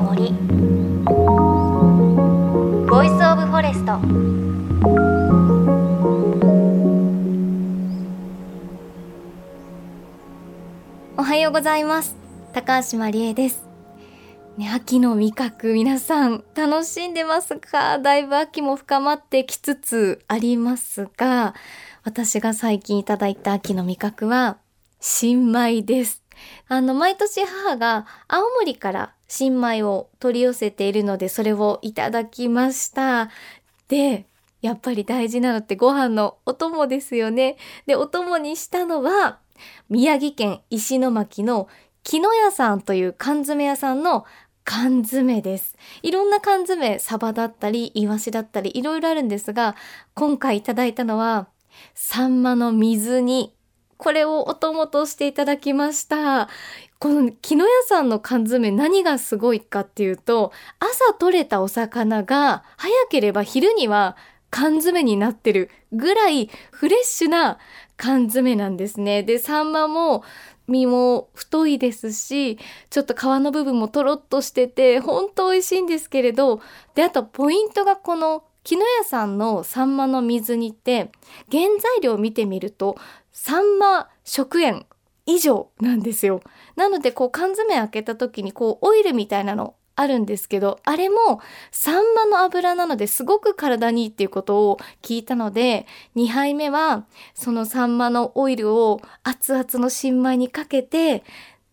の森 Voice of Forest おはようございます。高橋真理恵です。ね、秋の味覚。皆さん楽しんでますか？だいぶ秋も深まってきつつありますが私が最近いただいた秋の味覚は新米です。あの毎年母が青森から新米を取り寄せているのでそれをいただきましたでやっぱり大事なのってご飯のお供ですよねでお供にしたのは宮城県石巻の木の屋さんという缶詰屋さんの缶詰です。いろんな缶詰、サバだったり、イワシだったり、いろいろあるんですが、今回いただいたのは、サンマの水煮。これをお供としていただきました。この木の屋さんの缶詰何がすごいかっていうと、朝取れたお魚が早ければ昼には缶詰になってるぐらいフレッシュな缶詰なんですね。で、サンマも身も太いですし、ちょっと皮の部分もとろっとしてて、ほんと美味しいんですけれど、で、あとポイントがこの木の屋さんのサンマの水煮って、原材料を見てみると、サンマ食塩以上なんですよ。なのでこう缶詰開けた時にこうオイルみたいなのあるんですけど、あれもサンマの油なのですごく体にいいっていうことを聞いたので、2杯目はそのサンマのオイルを熱々の新米にかけて、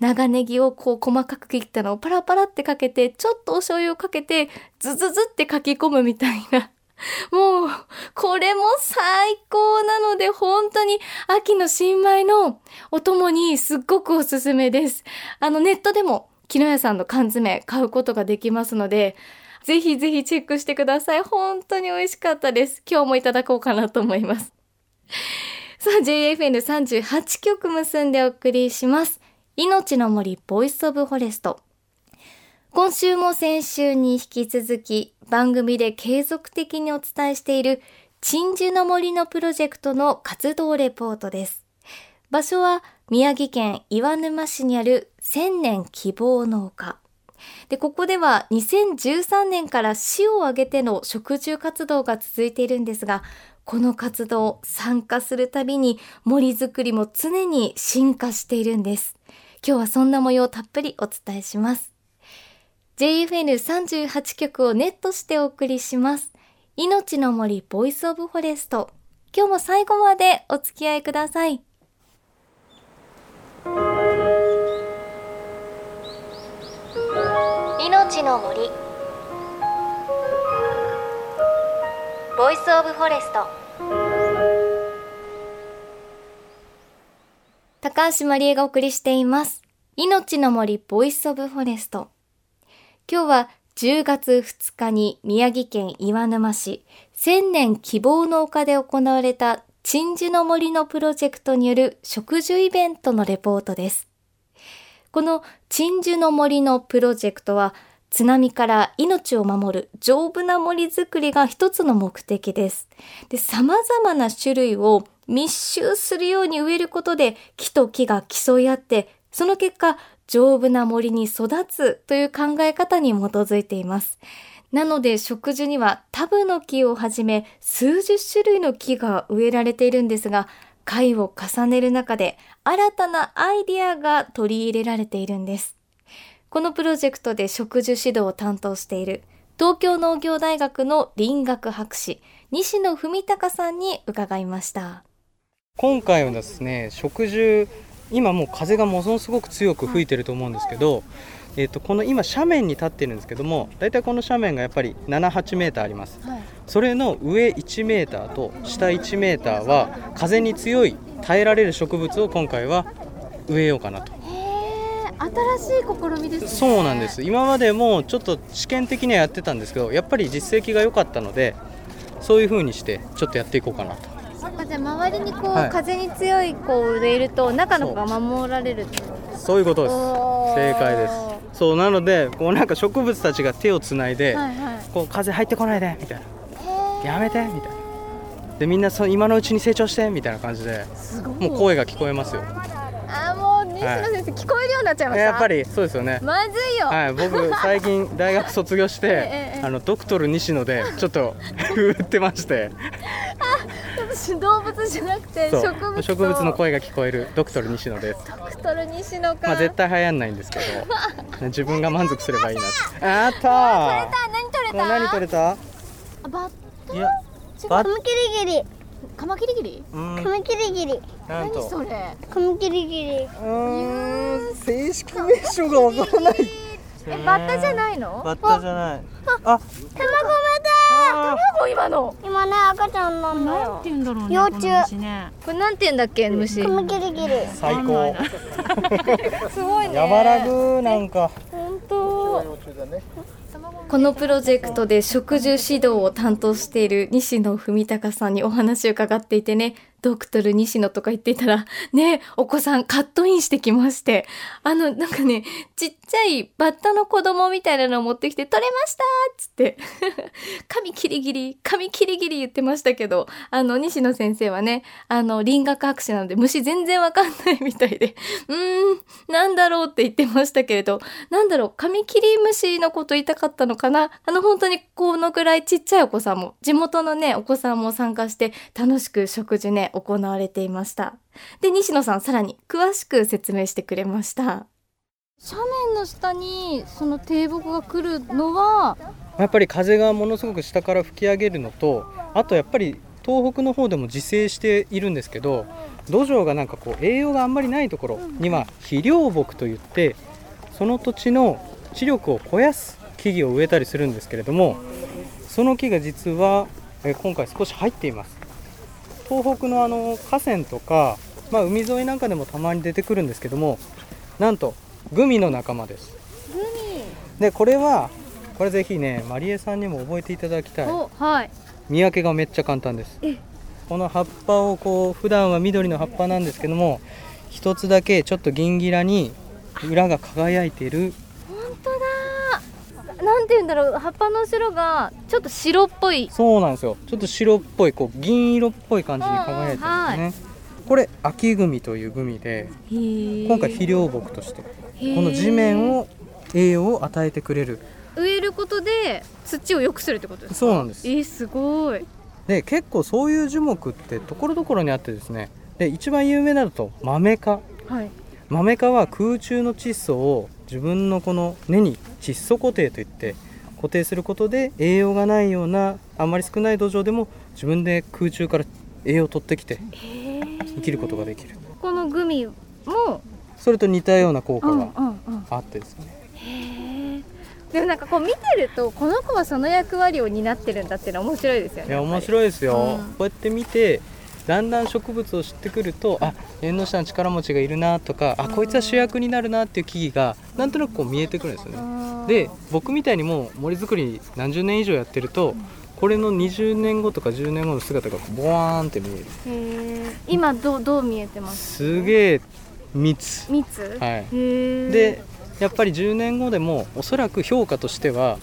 長ネギをこう細かく切ったのをパラパラってかけて、ちょっとお醤油をかけて、ズズズってかき込むみたいな。もう、これも最高なので、本当に秋の新米のお供にすっごくおすすめです。あの、ネットでも木の屋さんの缶詰買うことができますので、ぜひぜひチェックしてください。本当に美味しかったです。今日もいただこうかなと思います。さあ、JFN38 曲結んでお送りします。命の森 Voice of Forest。今週も先週に引き続き番組で継続的にお伝えしている鎮守の森のプロジェクトの活動レポートです。場所は宮城県岩沼市にある千年希望農家。で、ここでは2013年から市を挙げての植樹活動が続いているんですが、この活動参加するたびに森づくりも常に進化しているんです。今日はそんな模様をたっぷりお伝えします。JFN38 曲をネットしてお送りします。命の森 Voice of Forest。今日も最後までお付き合いください。命の森 Voice of Forest高橋真理恵がお送りしています命の森 Voice of Forest 今日は10月2日に宮城県岩沼市千年希望の丘で行われた鎮守の森のプロジェクトによる植樹イベントのレポートです。この鎮守の森のプロジェクトは津波から命を守る丈夫な森づくりが一つの目的です。で、様々な種類を密集するように植えることで木と木が競い合って、その結果丈夫な森に育つという考え方に基づいています。なので植樹にはタブの木をはじめ数十種類の木が植えられているんですが、回を重ねる中で新たなアイディアが取り入れられているんです。このプロジェクトで植樹指導を担当している東京農業大学の林学博士西野文隆さんに伺いました今回はですね植樹今もう風がものすごく強く吹いてると思うんですけど、えー、とこの今斜面に立ってるんですけども大体この斜面がやっぱり78メーターあります、はい、それの上1メーターと下1メーターは風に強い耐えられる植物を今回は植えようかなと。新しい試みです、ね、そうなんです。今までもちょっと試験的にはやってたんですけどやっぱり実績が良かったのでそういう風にしてちょっとやっていこうかなとじゃあ周りにこう、はい、風に強い子を植えると中の子が守られるそういうことです。正解です。そうなのでこうなんか植物たちが手をつないで、はいはい、こう風入ってこないでみたいな。やめてみたいな。でみんなその今のうちに成長してみたいな感じでもう声が聞こえますよ。あもう西西野先生、聞こえるようになっちゃいました。やっぱりそうですよね。まずいよ、はい、僕最近大学卒業して、ええあのドクトル西野でちょっと 売ってまして。私動物じゃなくて植物。と植物の声が聞こえるドクトル西野です。ドクトル西野か、まあ絶対流行んないんですけど。自分が満足すればいいなあった。取れーた。何取れた？何取れた？あバッいやカムキリギリ。カマキリギリ？カムキリギリ。何それ？カムキリギリ。うーん正式名称がわからない。えバッタじゃないの？バッタじゃない。あ卵あもう今の。今ね赤ちゃんなんだよ。言うんだろうね幼虫。この虫ね。これなんて言うんだっけ虫？カムキリギリー最高すごいね。やばらぐなんか。本当。このプロジェクトで植樹指導を担当している西野文隆さんにお話を伺っていてねドクトル西野とか言っていたらねお子さんカットインしてきまして。あのなんかねちっちゃいバッタの子供みたいなのを持ってきて取れましたっつって。髪キリギリ髪キリギリ言ってましたけどあの西野先生はねあの林学博士なので虫全然わかんないみたいで。うーんなんだろうって言ってましたけれどなんだろう、カミキリムシのこと言いたかったのかな？あの本当にこのぐらいちっちゃいお子さんも、地元のね、お子さんも参加して楽しく食事ね、行われていました。で、西野さんさらに詳しく説明してくれました。斜面の下にその低木が来るのは、やっぱり風がものすごく下から吹き上げるのとあとやっぱり東北の方でも自生しているんですけど土壌がなんかこう栄養があんまりないところには肥料木といってその土地の地力を肥やす木々を植えたりするんですけれどもその木が実はえー今回少し入っています東北のあの河川とか、まあ、海沿いなんかでもたまに出てくるんですけどもなんとグミの仲間です。でこれはこれぜひねマリエさんにも覚えていただきたい。お、はい。見分けがめっちゃ簡単です。この葉っぱをこう普段は緑の葉っぱなんですけども一つだけちょっと銀ギラに裏が輝いているなんて言うんだろう、葉っぱの後ろがちょっと白っぽい。そうなんですよ。ちょっと白っぽいこう銀色っぽい感じに輝いてるんですね、これ秋グミというグミで今今回肥料木としてこの地面を栄養を与えてくれる。植えることで土を良くするってことですか？そうなんです。えー、すごい。で結構そういう樹木ってところどころにあってですね。で一番有名なのだとマメ科。はい。マメ科は空中の窒素を自分のこの根に窒素固定といって固定することで栄養がないようなあんまり少ない土壌でも自分で空中から栄養を取ってきて生きることができる。このグミもそれと似たような効果うんがうんうん。あってですね。へえでもなんかこう見てるとこの子はその役割を担ってるんだっていうのは面白いですよねいや面い白いですよ、うん。こうやって見てだんだん植物を知ってくるとあ縁の下の力持ちがいるなとかあこいつは主役になるなっていう木々がなんとなくこう見えてくるんですよねで僕みたいにもう森作り何十年以上やってるとこれの20年後とか10年後の姿がボワーンって見える。今どうどう見えてます？すげえ密。蜜はい。でやっぱり10年後でもおそらく評価としては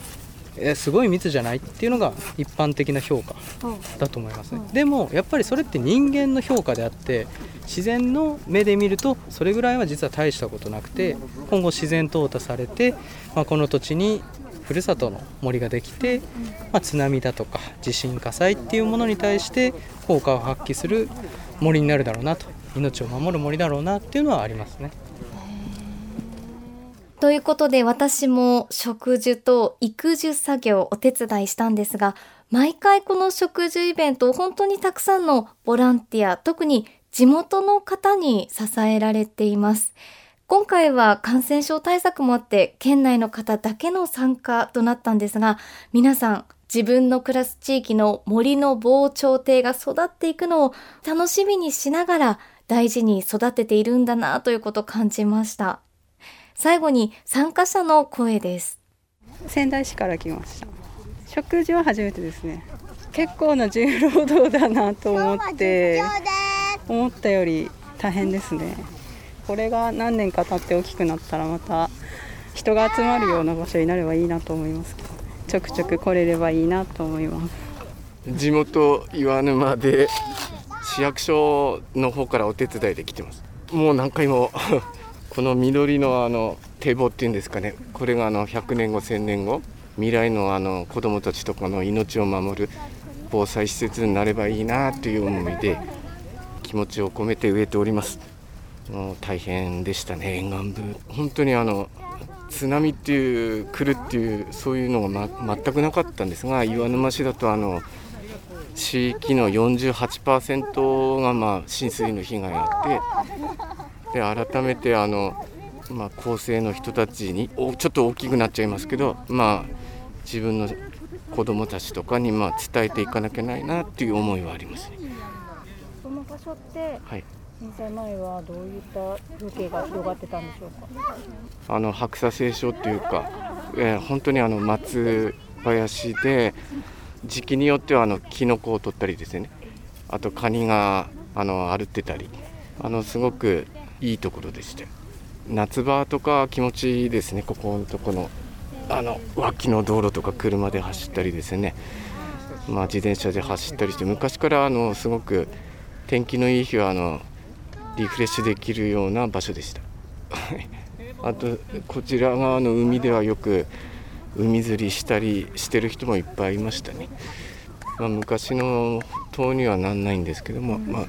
えすごい密じゃないっていうのが一般的な評価だと思いますね、でもやっぱりそれって人間の評価であって自然の目で見るとそれぐらいは実は大したことなくて今後自然淘汰されて、まあ、この土地にふるさとの森ができて、まあ、津波だとか地震火災っていうものに対して効果を発揮する森になるだろうなと。命を守る森だろうなっていうのはありますね。ということで私も植樹と育樹作業をお手伝いしたんですが毎回この植樹イベントを本当にたくさんのボランティア特に地元の方に支えられています。今回は感染症対策もあって県内の方だけの参加となったんですが皆さん自分の暮らす地域の森の防潮堤が育っていくのを楽しみにしながら大事に育てているんだなということを感じました。最後に参加者の声です。仙台市から来ました。食事は初めてですね。結構な重労働だなと思って思ったより大変ですね。これが何年か経って大きくなったらまた人が集まるような場所になればいいなと思いますけどちょくちょく来れればいいなと思います。地元岩沼で市役所の方からお手伝いで来てます。もう何回もこの緑のあの堤防っていうんですかね。これがあの100年後1000年後未来のあの子どもたちとかの命を守る防災施設になればいいなという思いで気持ちを込めて植えております。もう大変でしたね沿岸部。本当にあの津波っていう来るっていうそういうのが、ま、全くなかったんですが岩沼市だとあの地域の48%がまあ浸水の被害があってで改めてあの、まあ、構成の人たちにおちょっと大きくなっちゃいますけど、まあ、自分の子どもたちとかにまあ伝えていかなきゃないなっていう思いはあります。ね。その場所ってはい。震災前はどういった風景が広がってたんでしょうか？あの白砂青松っていうか、えー本当にあの松林で時期によってはあのキノコを取ったりですね。あとカニがあの歩ってたり。あのすごくいいところでして。夏場とか気持ちいいですねここのとこの。あの脇の道路とか車で走ったりですね。まあ自転車で走ったりして昔からあのすごく天気のいい日はあのリフレッシュできるような場所でした。あとこちら側の海ではよく海釣りしたりしてる人もいっぱいいましたね、まあ、昔の塔にはなんないんですけども、まあ、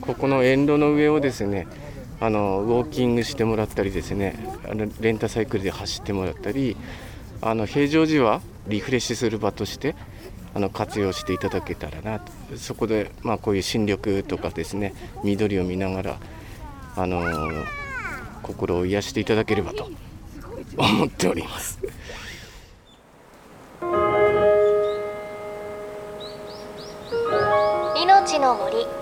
ここの沿路の上をですねあのウォーキングしてもらったりですねあのレンタサイクルで走ってもらったりあの平常時はリフレッシュする場としてあの活用していただけたらなとそこで、まあ、こういう新緑とかですね緑を見ながらあの心を癒していただければと思っております。命の森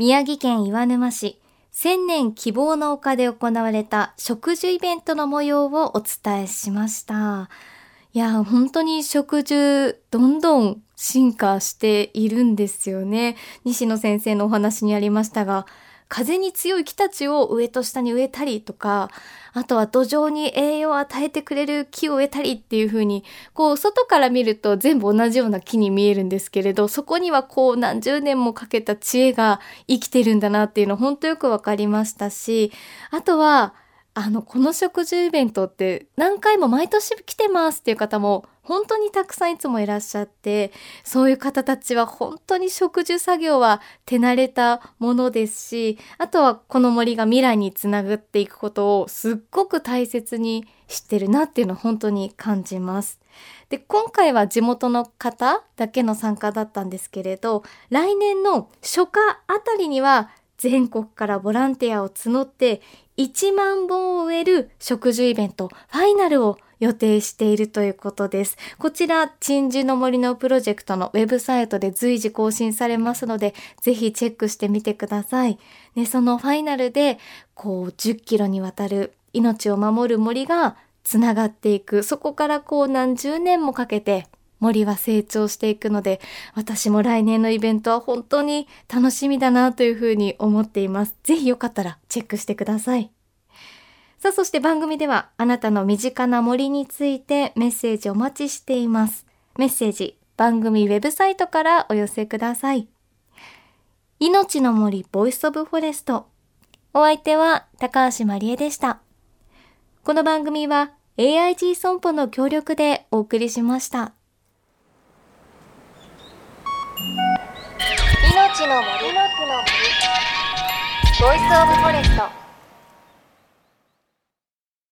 宮城県岩沼市千年希望の丘で行われた植樹イベントの模様をお伝えしました。いや本当に植樹どんどん進化しているんですよね。西野先生のお話にありましたが風に強い木たちを上と下に植えたりとか、あとは土壌に栄養を与えてくれる木を植えたりっていう風に、こう外から見ると全部同じような木に見えるんですけれど、そこにはこう何十年もかけた知恵が生きてるんだなっていうの本当よくわかりましたし、あとは、あの、この植樹イベントって何回も毎年来てますっていう方も本当にたくさんいつもいらっしゃって、そういう方たちは本当に植樹作業は手慣れたものですし、あとはこの森が未来につながっていくことをすっごく大切にしてるなっていうのを本当に感じます。で、今回は地元の方だけの参加だったんですけれど、来年の初夏あたりには全国からボランティアを募って1万本を植える植樹イベントファイナルを予定しているということです。こちら、鎮守の森のプロジェクトのウェブサイトで随時更新されますので、ぜひチェックしてみてください。ね、そのファイナルで、こう、10キロにわたる命を守る森がつながっていく。そこからこう何十年もかけて森は成長していくので、私も来年のイベントは本当に楽しみだなというふうに思っています。ぜひよかったらチェックしてください。さあ、そして番組ではあなたの身近な森についてメッセージお待ちしています。メッセージ、番組ウェブサイトからお寄せください。命の森 Voice of Forest。お相手は高橋まりえでした。この番組は AIG 損保の協力でお送りしました。の森 Voice of Forest。